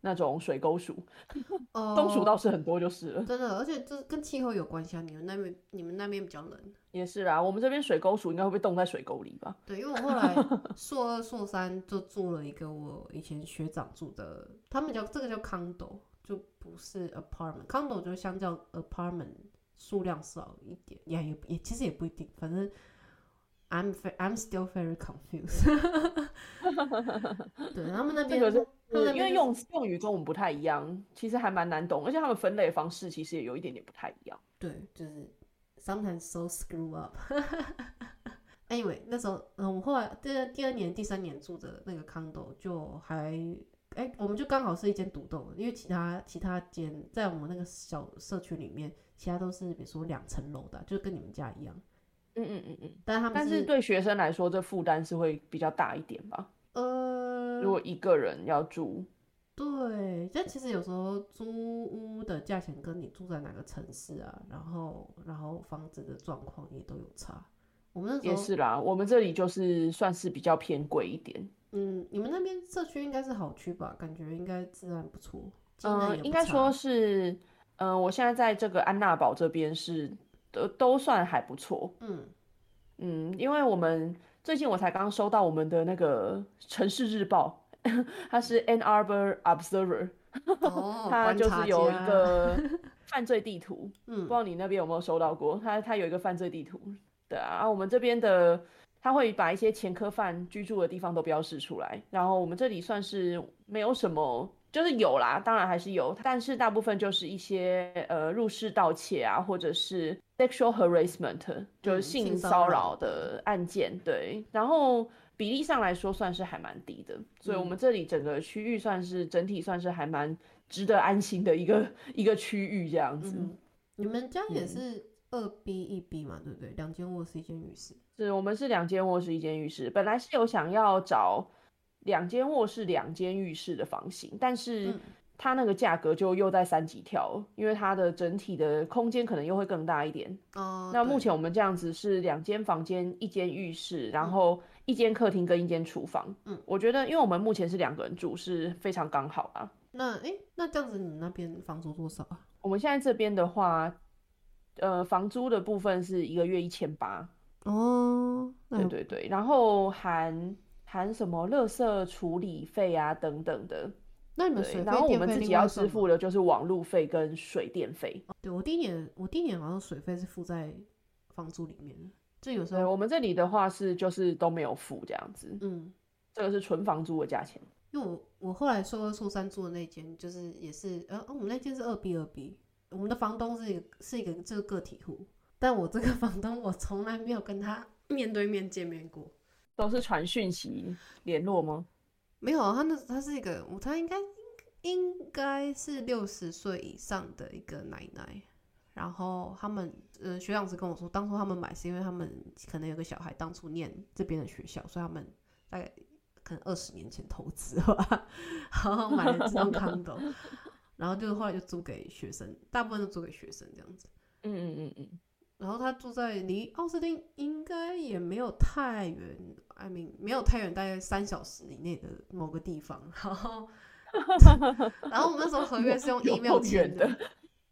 那种水沟鼠，冬鼠倒是很多就是了。真的，而且这跟气候有关系啊。你们那边，你们那边比较冷。也是啊，我们这边水沟鼠应该会被冻在水沟里吧？对，因为我后来 硕二、硕三就住了一个我以前学长住的，他们叫这个叫 condo，就不是 apartment。condo 就相较 apartment 数量少一点，也也也其实也不一定，反正。I'm I'm still very confused。对，他们那边是，因为用用语跟我们不太一样，其实还蛮难懂，而且他们分类方式其实也有一点点不太一样。对，就是 sometimes so screw up。Anyway，那时候，嗯，我后来第第二年、第三年住的那个 condo 就还，哎，我们就刚好是一间独栋，因为其他其他间在我们那个小社区里面，其他都是比如说两层楼的，就跟你们家一样。嗯嗯嗯嗯，但他们但是对学生来说，这负担是会比较大一点吧？呃，如果一个人要住，对，但其实有时候租屋的价钱跟你住在哪个城市啊，然后然后房子的状况也都有差。我们也是啦，我们这里就是算是比较偏贵一点。嗯，你们那边社区应该是好区吧？感觉应该治安不错。嗯，应该说是，嗯，我现在在这个安娜堡这边是。都都算还不错，嗯嗯，因为我们最近我才刚收到我们的那个城市日报，它是 Ann Arbor Observer，它就是有一个 犯罪地图，嗯，不知道你那边有没有收到过？它它有一个犯罪地图，对啊，我们这边的他会把一些前科犯居住的地方都标示出来，然后我们这里算是没有什么。就是有啦，当然还是有，但是大部分就是一些呃入室盗窃啊，或者是 sexual harassment，就是性骚扰的案件。对，然后比例上来说算是还蛮低的，所以我们这里整个区域算是整体算是还蛮值得安心的一个一个区域这样子。你们家也是二 B 一 B 嘛，对不对？两间卧室一间浴室。是，我们是两间卧室一间浴室，本来是有想要找。两间卧室、两间浴室的房型，但是它那个价格就又在三级跳，因为它的整体的空间可能又会更大一点。哦，那目前我们这样子是两间房间、一间浴室，然后一间客厅跟一间厨房。嗯，我觉得因为我们目前是两个人住，是非常刚好啊。那哎，那这样子你那边房租多少啊？我们现在这边的话，呃，房租的部分是一个月一千八。哦，对对对，然后含含什么垃圾处理费啊等等的。那你们水然后我们自己要支付的就是网路费跟水电费。对我第一年，我第一年好像水费是付在房租里面，就有时候我们这里的话是就是都没有付这样子。嗯，这个是纯房租的价钱。因为我我后来说说三住的那间，就是也是呃，我们那间是二 B 二 B，我们的房东是一个是一个这个个体户，但我这个 房东我从来没有跟他面对面见面过，都是传讯息联络吗？没有啊，他那他是一个，他应该应该是六十岁以上的一个奶奶，然后他们呃学长是跟我说，当初他们买是因为他们可能有个小孩当初念这边的学校，所以他们大概。可能二十年前投资吧，然后买了这栋 condo，然后就后来就租给学生，大部分都租给学生这样子。嗯嗯嗯嗯。然后他住在离奥斯汀应该也没有太远，I mean 没有太远，大概三小时以内的某个地方。然后，然后我们那时候合约是用 email 签的，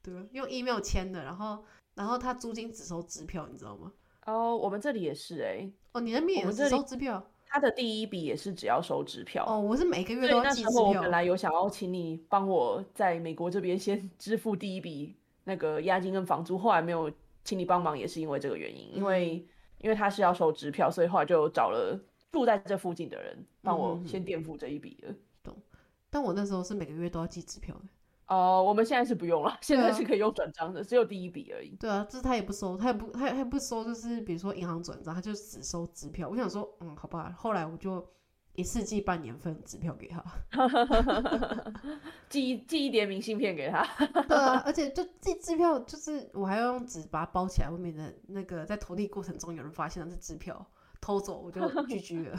对，用 email 签的。然后，然后他租金只收支票，你知道吗？哦，我们这里也是哎。哦，你那边也是收支票？他的第一笔也是只要收支票哦，我是每个月都要寄支票。我本来有想要请你帮我在美国这边先支付第一笔那个押金跟房租，后来没有请你帮忙，也是因为这个原因，因为因为他是要收支票，所以后来就找了住在这附近的人帮我先垫付这一笔了。懂？但我那时候是每个月都要寄支票的。哦，我们现在是不用了，现在是可以用转账的，只有第一笔而已。对啊，就是他也不收，他也不，他他也不收，就是比如说银行转账，他就只收支票。我想说，嗯，好吧。后来我就一次寄半年份支票给他，寄寄一叠明信片给他。对啊，而且就寄支票，就是我还要用纸把它包起来，外面的那个在投递过程中有人发现那是支票偷走，我就 拒绝了。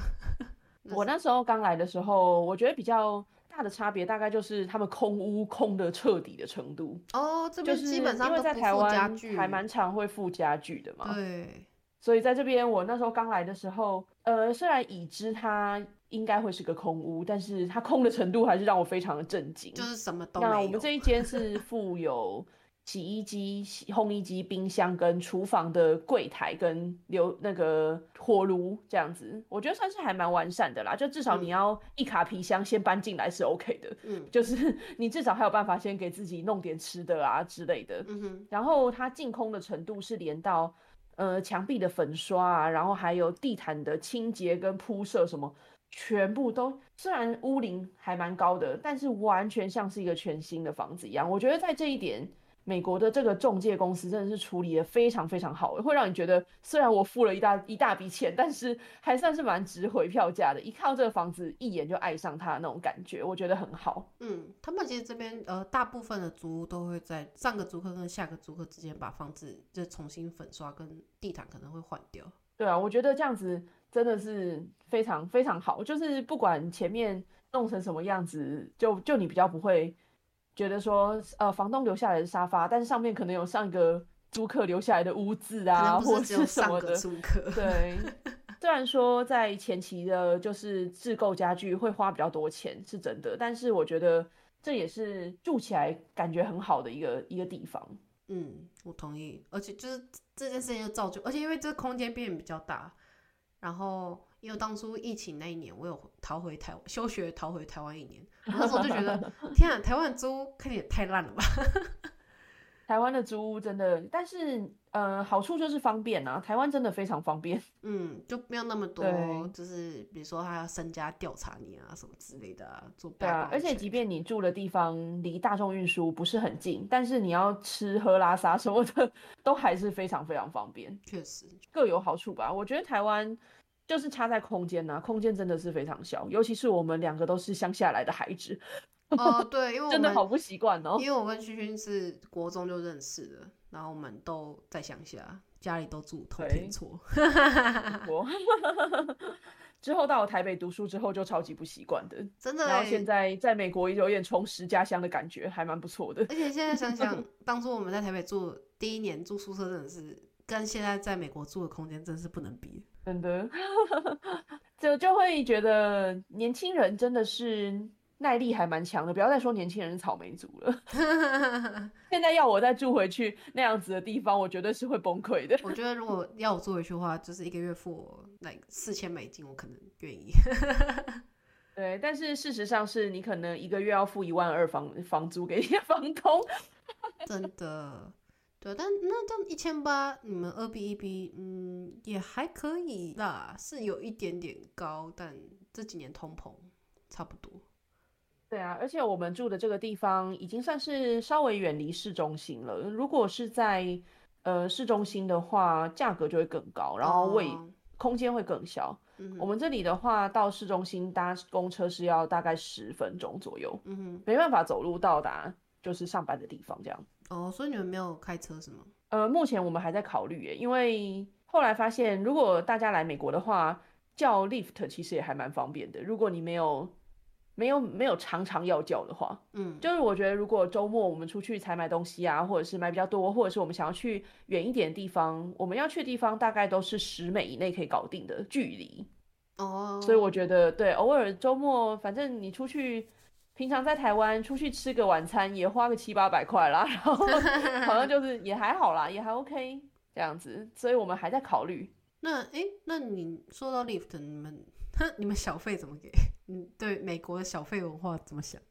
我那时候刚来的时候，我觉得比较。大的差别大概就是他们空屋空的彻底的程度哦，这边基本上因为在台湾还蛮常会附家具的嘛，对，所以在这边我那时候刚来的时候，呃，虽然已知它应该会是个空屋，但是它空的程度还是让我非常的震惊，就是什么都没有。那我们这一间是 附有。洗衣机、烘衣机、冰箱跟厨房的柜台跟留那个火炉这样子，我觉得算是还蛮完善的啦。就至少你要一卡皮箱先搬进来是 OK 的，嗯，就是你至少还有办法先给自己弄点吃的啊之类的。嗯哼，然后它净空的程度是连到呃墙壁的粉刷啊，然后还有地毯的清洁跟铺设什么，全部都虽然屋龄还蛮高的，但是完全像是一个全新的房子一样。我觉得在这一点。美国的这个中介公司真的是处理的非常非常好，会让你觉得虽然我付了一大一大笔钱，但是还算是蛮值回票价的。一看到这个房子，一眼就爱上它那种感觉，我觉得很好。嗯，他们其实这边呃，大部分的租屋都会在上个租客跟下个租客之间把房子就重新粉刷，跟地毯可能会换掉。对啊，我觉得这样子真的是非常非常好，就是不管前面弄成什么样子，就就你比较不会。觉得说，呃，房东留下来的沙发，但是上面可能有上一个租客留下来的污渍啊，或者是什么的租客。对，虽然说在前期的，就是自购家具会花比较多钱，是真的，但是我觉得这也是住起来感觉很好的一个一个地方。嗯，我同意，而且就是这件事情就造就，而且因为这个空间变比较大，然后。因为当初疫情那一年，我有逃回台湾休学，逃回台湾一年。那时候就觉得，天啊，台湾租看起来太烂了吧！台湾的租屋真的，但是呃，好处就是方便啊。台湾真的非常方便，嗯，就没有那么多，就是比如说他要身家调查你啊什么之类的啊，做对啊。而且即便你住的地方离大众运输不是很近，但是你要吃喝拉撒什么的，都还是非常非常方便。确实各有好处吧。我觉得台湾。就是差在空间呐，空间真的是非常小，尤其是我们两个都是乡下来的孩子。哦，对，因为 真的好不习惯哦。因为我跟勋勋是国中就认识的，然后我们都在乡下，家里都住同天厝。之后到了台北读书之后，就超级不习惯的，真的。然后现在在美国有点重拾家乡的感觉，还蛮不错的。而且现在想想，当初我们在台北住第一年住宿舍，真的是跟现在在美国住的空间真是不能比。真的，就就会觉得年轻人真的是耐力还蛮强的，不要再说年轻人是草莓族了。现在要我再住回去那样子的地方，我绝对是会崩溃的。我觉得如果 要我住回去的话，就是一个月付我那四千美金，我可能愿意。对，但是事实上是你可能一个月要付一万二房房租给房东。真的，对，但那这样一千八，你们二 B 一 B，嗯，也还可以啦，是有一点点高，但这几年通膨差不多。对啊，而且我们住的这个地方已经算是稍微远离市中心了。如果是在呃市中心的话，价格就会更高，然后位空间会更小。我们这里的话，到市中心搭公车是要大概十分钟左右，嗯哼，没办法走路到达就是上班的地方这样。哦，所以你们没有开车是吗？呃，目前我们还在考虑耶，因为后来发现，如果大家来美国的话，叫 Lift 其实也还蛮方便的。如果你没有没有没有常常要叫的话，嗯，就是我觉得如果周末我们出去采买东西啊，或者是买比较多，或者是我们想要去远一点的地方，我们要去的地方大概都是十美以内可以搞定的距离。哦，所以我觉得对，偶尔周末反正你出去，平常在台湾出去吃个晚餐也花个七八百块啦，然后 好像就是也还好啦，也还 OK 这样子，所以我们还在考虑。那哎，那你说到 Lift，你们 你们小费怎么给？嗯，对美国的小费文化怎么想？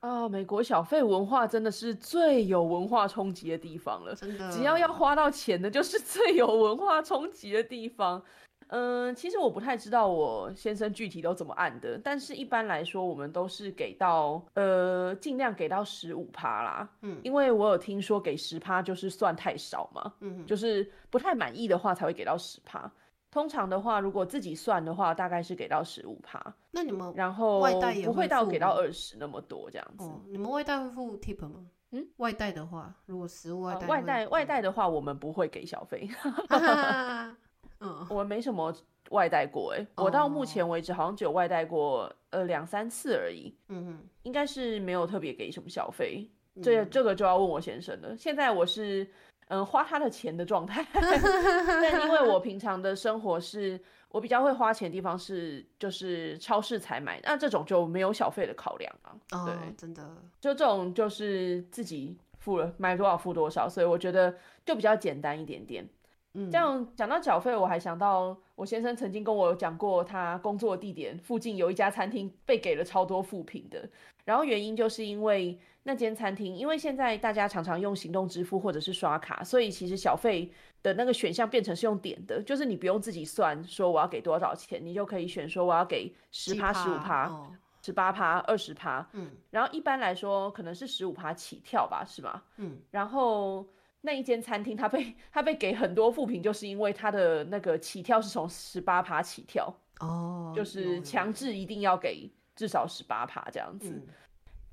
啊，美国小费文化真的是最有文化冲击的地方了。真的，只要要花到钱的，就是最有文化冲击的地方。嗯，其实我不太知道我先生具体都怎么按的，但是一般来说，我们都是给到呃，尽量给到十五趴啦。嗯，因为我有听说给十趴就是算太少嘛。嗯，就是不太满意的话才会给到十趴。通常的话，如果自己算的话，大概是给到十五趴。那你们然后外带也不会到给到二十那么多这样子。你们外带会付 tip 吗？嗯，外带的话，如果食物外带，外带外带的话，我们不会给小费。嗯，我们没什么外带过哎，我到目前为止好像只有外带过呃两三次而已。嗯哼，应该是没有特别给什么小费。这这个就要问我先生了。现在我是。嗯，花他的钱的状态，但因为我平常的生活是，我比较会花钱的地方是，就是超市采买，那这种就没有小费的考量啊。对，真的，就这种就是自己付了，买多少付多少，所以我觉得就比较简单一点点。嗯，这样讲到缴费，我还想到我先生曾经跟我讲过，他工作地点附近有一家餐厅被给了超多负评的，然后原因就是因为。那间餐厅，因为现在大家常常用行动支付或者是刷卡，所以其实小费的那个选项变成是用点的，就是你不用自己算说我要给多少钱，你就可以选说我要给十趴、十五趴、十八趴、二十趴。嗯，然后一般来说可能是十五趴起跳吧，是吗？嗯，然后那一间餐厅它被它被给很多负评，就是因为它的那个起跳是从十八趴起跳，哦，就是强制一定要给至少十八趴这样子。嗯，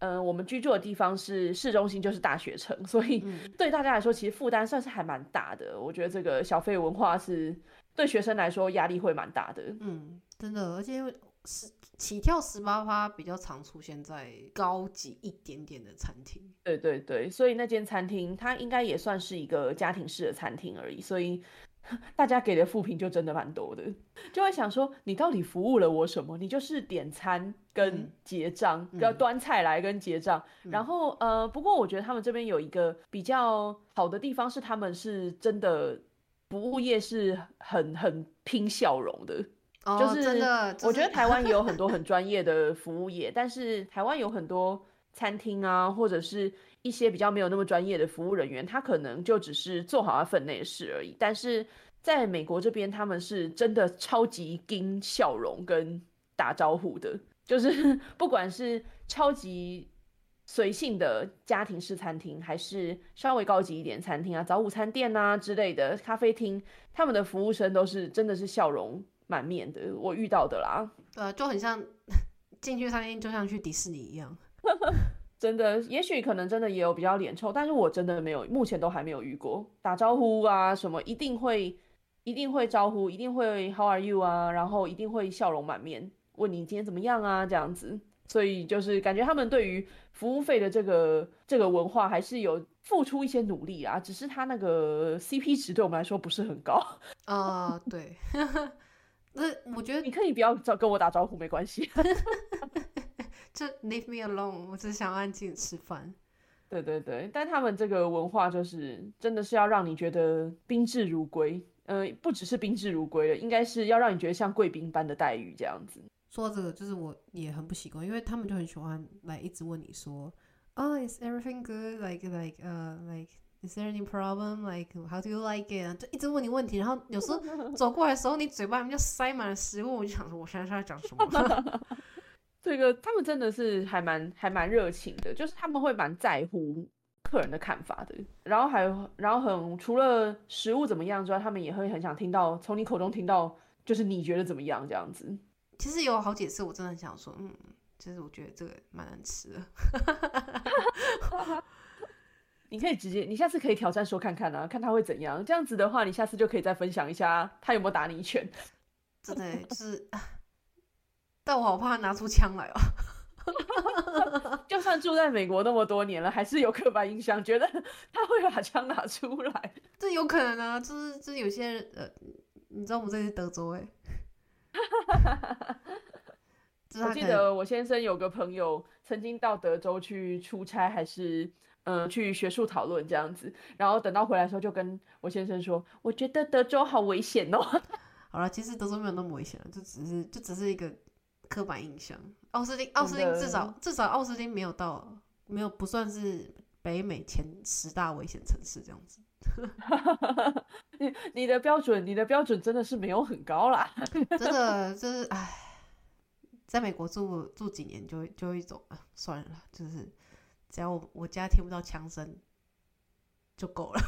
我们居住的地方是市中心，就是大学城，所以对大家来说，其实负担算是还蛮大的。我觉得这个消费文化是对学生来说压力会蛮大的。嗯，真的，而且十起跳十八趴比较常出现在高级一点点的餐厅。对对对，所以那间餐厅它应该也算是一个家庭式的餐厅而已，所以。大家给的负评就真的蛮多的，就会想说你到底服务了我什么？你就是点餐跟结账，要端菜来跟结账。然后呃，不过我觉得他们这边有一个比较好的地方是，他们是真的服务业是很很拼笑容的，就是真的。我觉得台湾也有很多很专业的服务业，但是台湾有很多餐厅啊，或者是。一些比较没有那么专业的服务人员，他可能就只是做好他分内的事而已。但是在美国这边，他们是真的超级跟笑容跟打招呼的，就是 不管是超级随性的家庭式餐厅，还是稍微高级一点餐厅啊，早午餐店啊之类的咖啡厅，他们的服务生都是真的是笑容满面的。我遇到的啦，呃，就很像 进去餐厅就像去迪士尼一样。真的，也许可能真的也有比较脸臭，但是我真的没有，目前都还没有遇过。打招呼啊什么，一定会一定会招呼，一定会 How are you 啊，然后一定会笑容满面问你今天怎么样啊这样子，所以就是感觉他们对于服务费的这个这个文化还是有付出一些努力啊，只是他那个 CP 值对我们来说不是很高啊，对，那我觉得。你可以不要找跟我打招呼没关系。就 leave me alone，我只想安静吃饭。对对对，但他们这个文化就是真的是要让你觉得宾至如归，呃，不只是宾至如归了，应该是要让你觉得像贵宾般的待遇这样子。说这个就是我也很不习惯，因为他们就很喜欢来一直问你说，哦，is everything good？like like 呃，like is there any problem？like how do you like it？就一直问你问题，然后有时候走过来的时候，你嘴巴里面就塞满了食物，我就想说，我现在是在讲什么？这个他们真的是还蛮还蛮热情的，就是他们会蛮在乎客人的看法的。然后还有，然后很除了食物怎么样之外，他们也会很想听到从你口中听到，就是你觉得怎么样这样子。其实有好几次，我真的很想说，嗯，其实我觉得这个蛮难吃的。你可以直接，你下次可以挑战说看看啊，看他会怎样。这样子的话，你下次就可以再分享一下他有没有打你一拳。真的就是。但我好怕拿出枪来哦！就算住在美国那么多年了，还是有刻板印象，觉得他会把枪拿出来。这有可能啊，就是就是有些人呃，你知道我们这是德州 哎。我记得我先生有个朋友曾经到德州去出差，还是嗯去学术讨论这样子，然后等到回来的时候就跟我先生说：“我觉得德州好危险哦。”好了，其实德州没有那么危险，就只是就只是一个。刻板印象，奥斯汀，奥斯汀至少至少奥斯汀没有到，没有不算是北美前十大危险城市这样子。你你的标准，你的标准真的是没有很高啦。真的 就是唉，在美国住住几年就就一种啊算了，就是只要我我家听不到枪声就够了。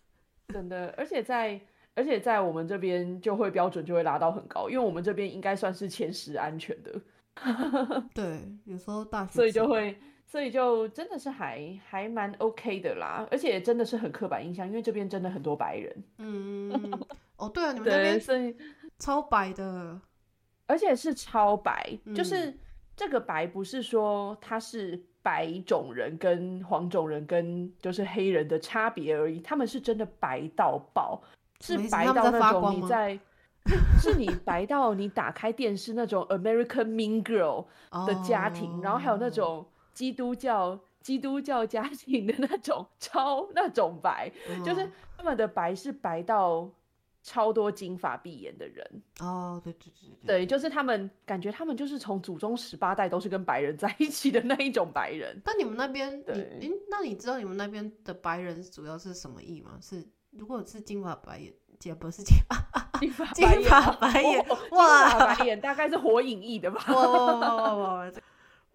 真的，而且在。而且在我们这边就会标准就会拉到很高，因为我们这边应该算是前十安全的。对，有时候大学，所以就会，所以就真的是还还蛮 OK 的啦。而且真的是很刻板印象，因为这边真的很多白人。嗯，哦，对啊，你们那边是超白的，而且是超白，就是这个白不是说他是白种人跟黄种人跟就是黑人的差别而已，他们是真的白到爆。是白到那种你在，是你白到你打开电视那种 American Mean Girl 的家庭，然后还有那种基督教基督教家庭的那种超那种白，就是他们的白是白到超多金发碧眼的人哦，对对对对，就是他们感觉他们就是从祖宗十八代都是跟白人在一起的那一种白人。那你们那边，你那你知道你们那边的白人主要是什么意吗？是？如果是金发白眼，姐不是金发，金发白眼，哇，白眼大概是火影翼的吧？哇，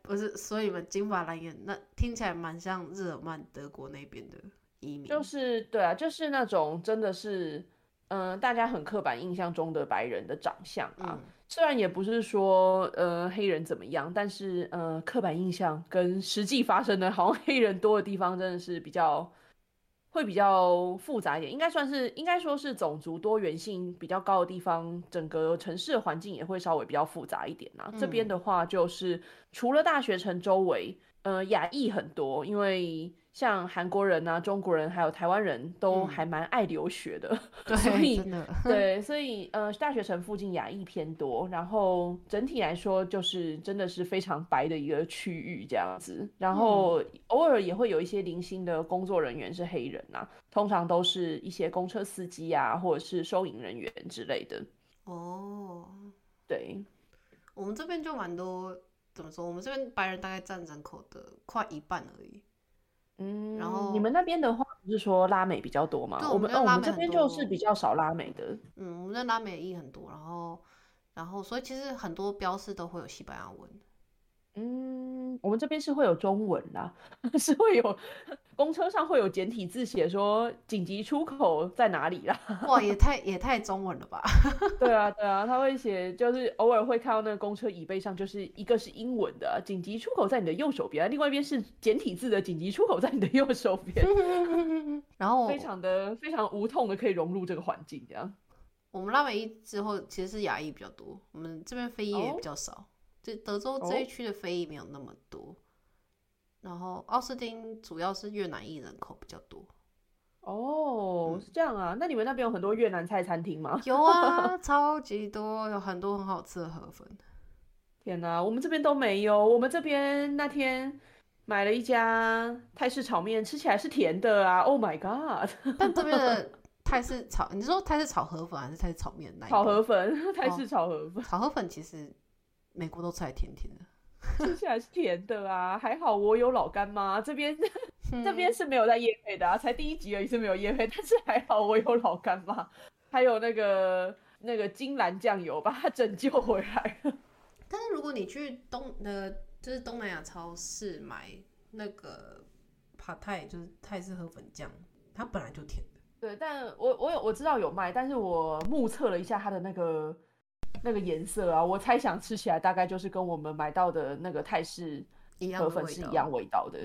不是，所以嘛金发蓝眼，那听起来蛮像日耳曼德国那边的移民。就是对啊，就是那种真的是，嗯，大家很刻板印象中的白人的长相啊。虽然也不是说呃黑人怎么样，但是呃刻板印象跟实际发生的，好像黑人多的地方真的是比较。会比较复杂一点，应该算是应该说是种族多元性比较高的地方，整个城市的环境也会稍微比较复杂一点呐。这边的话，就是除了大学城周围，呃，亚裔很多，因为。像韩国人啊、中国人还有台湾人都还蛮爱留学的，所以对，所以呃，大学城附近亚裔偏多，然后整体来说就是真的是非常白的一个区域这样子，然后偶尔也会有一些零星的工作人员是黑人啊，通常都是一些公车司机啊，或者是收银人员之类的。哦，对，我们这边就蛮多，怎么说？我们这边白人大概占人口的快一半而已。嗯，然后你们那边的话不是说拉美比较多吗？我们哦，我们这边就是比较少拉美的。嗯，我们那拉美裔很多，然后，然后，所以其实很多标示都会有西班牙文。嗯，我们这边是会有中文啦，是会有公车上会有简体字写说紧急出口在哪里啦。哇，也太也太中文了吧？对啊，对啊，他会写，就是偶尔会看到那个公车椅背上，就是一个是英文的紧急出口在你的右手边，另外一边是简体字的紧急出口在你的右手边。然后非常的非常无痛的可以融入这个环境，这样。我们拉美裔之后其实是亚裔比较多，我们这边非裔也比较少。这德州这一区的非裔没有那么多，然后奥斯汀主要是越南裔人口比较多。哦，是这样啊？那你们那边有很多越南菜餐厅吗？有啊，超级多，有很多很好吃的河粉。天哪，我们这边都没有。我们这边那天买了一家泰式炒面，吃起来是甜的啊！Oh my god！但这边的泰式炒，你说泰式炒河粉还是泰式炒面？炒河粉，泰式炒河粉。炒河粉其实美国都吃来甜甜的。吃起来是甜的啊，还好我有老干妈，这边 这边是没有在夜配的啊，才第一集而已是没有夜配，但是还好我有老干妈，还有那个那个金兰酱油把它拯救回来了。但是如果你去东呃就是东南亚超市买那个帕泰，就是泰式河粉酱，它本来就甜的。对，但我我有我知道有卖，但是我目测了一下它的那个。那个颜色啊，我猜想吃起来大概就是跟我们买到的那个泰式河粉是一样味道的。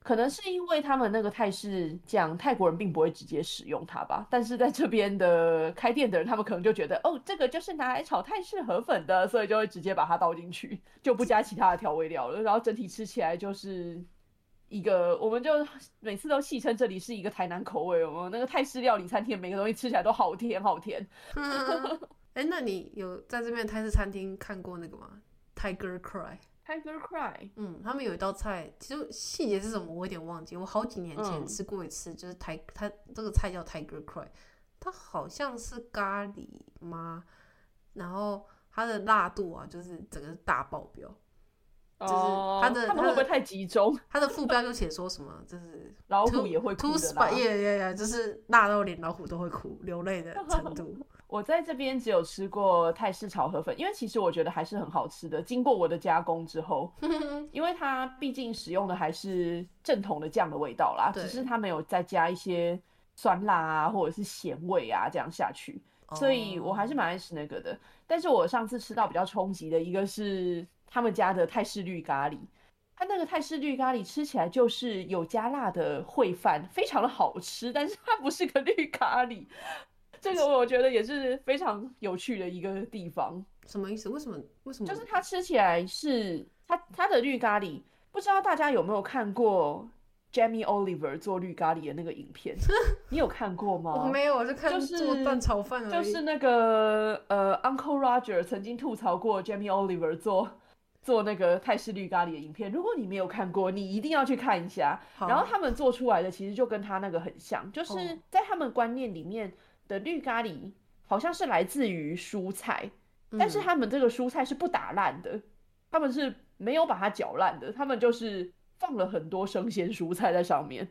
可能是因为他们那个泰式酱，泰国人并不会直接使用它吧。但是在这边的开店的人，他们可能就觉得，哦，这个就是拿来炒泰式河粉的，所以就会直接把它倒进去，就不加其他的调味料了。然后整体吃起来就是一个，我们就每次都戏称这里是一个台南口味。我们那个泰式料理餐厅，每个东西吃起来都好甜好甜。哎，那你有在这边泰式餐厅看过那个吗？Tiger Cry，Tiger Cry，嗯，他们有一道菜，其实细节是什么我有点忘记。我好几年前吃过一次，就是台它这个菜叫 Tiger Cry，它好像是咖喱吗？然后它的辣度啊，就是整个大爆表，就是它的他们会不会太集中？它的副标就写说什么，就是老虎也会哭的辣，耶耶耶，就是辣到连老虎都会哭流泪的程度。我在这边只有吃过泰式炒河粉，因为其实我觉得还是很好吃的。经过我的加工之后，因为它毕竟使用的还是正统的酱的味道啦，只是它没有再加一些酸辣啊或者是咸味啊这样下去，所以我还是蛮爱吃那个的。但是我上次吃到比较冲击的一个是他们家的泰式绿咖喱，它那个泰式绿咖喱吃起来就是有加辣的烩饭，非常的好吃，但是它不是个绿咖喱。这个我觉得也是非常有趣的一个地方。什么意思？为什么？为什么？就是它吃起来是它它的绿咖喱，不知道大家有没有看过 Jamie Oliver 做绿咖喱的那个影片？你有看过吗？我没有，我是看做蛋炒饭就是那个呃，Uncle Roger 曾经吐槽过 Jamie Oliver 做做那个泰式绿咖喱的影片。如果你没有看过，你一定要去看一下。然后他们做出来的其实就跟他那个很像，就是在他们观念里面。的绿咖喱好像是来自于蔬菜，但是他们这个蔬菜是不打烂的，他们是没有把它搅烂的，他们就是放了很多生鲜蔬菜在上面。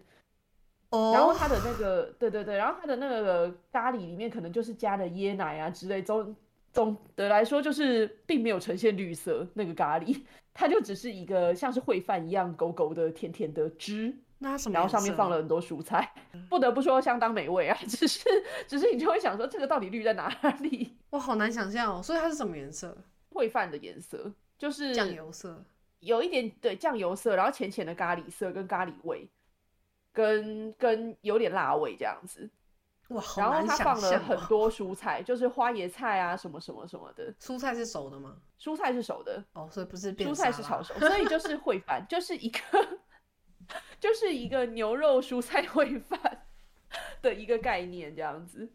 哦，然后它的那个，对对对，然后它的那个咖喱里面可能就是加了椰奶啊之类，总总的来说就是并没有呈现绿色那个咖喱，它就只是一个像是烩饭一样勾勾的甜甜的汁。那什么？然后上面放了很多蔬菜，不得不说相当美味啊！只是，只是你就会想说，这个到底绿在哪里？我，好难想象哦。所以它是什么颜色？烩饭的颜色，就是酱油色，有一点对酱油色，然后浅浅的咖喱色，跟咖喱味，跟跟有点辣味这样子。哇，然后它放了很多蔬菜，就是花椰菜啊，什么什么什么的。蔬菜是熟的吗？蔬菜是熟的。哦，所以不是蔬菜是炒熟，所以就是烩饭，就是一个。就是一个牛肉蔬菜烩饭的一个概念，这样子。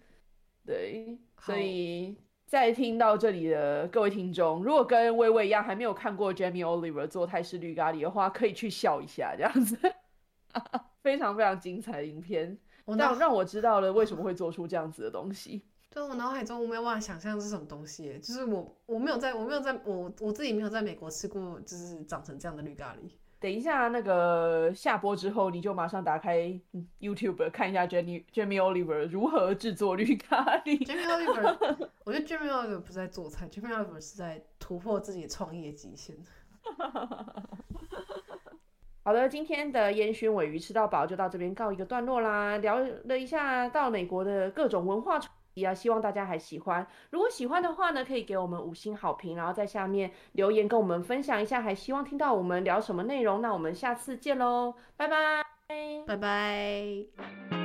对，所以在听到这里的各位听众，如果跟微微一样还没有看过 Jamie Oliver 做泰式绿咖喱的话，可以去笑一下，这样子，非常非常精彩的影片，让让我知道了为什么会做出这样子的东西。对我脑海中我没有办法想象是什么东西，就是我我没有在我没有在我我自己没有在美国吃过，就是长成这样的绿咖喱。等一下，那个下播之后，你就马上打开 YouTube 看一下 Jamie Jamie Oliver 如何制作绿咖喱。Jamie Oliver，我觉得 Jamie Oliver 不是在做菜，Jamie Oliver 是在突破自己创业极限。好的，今天的烟熏尾鱼吃到饱就到这边告一个段落啦，聊了一下到美国的各种文化。也，希望大家还喜欢。如果喜欢的话呢，可以给我们五星好评，然后在下面留言跟我们分享一下，还希望听到我们聊什么内容。那我们下次见喽，拜拜，拜拜。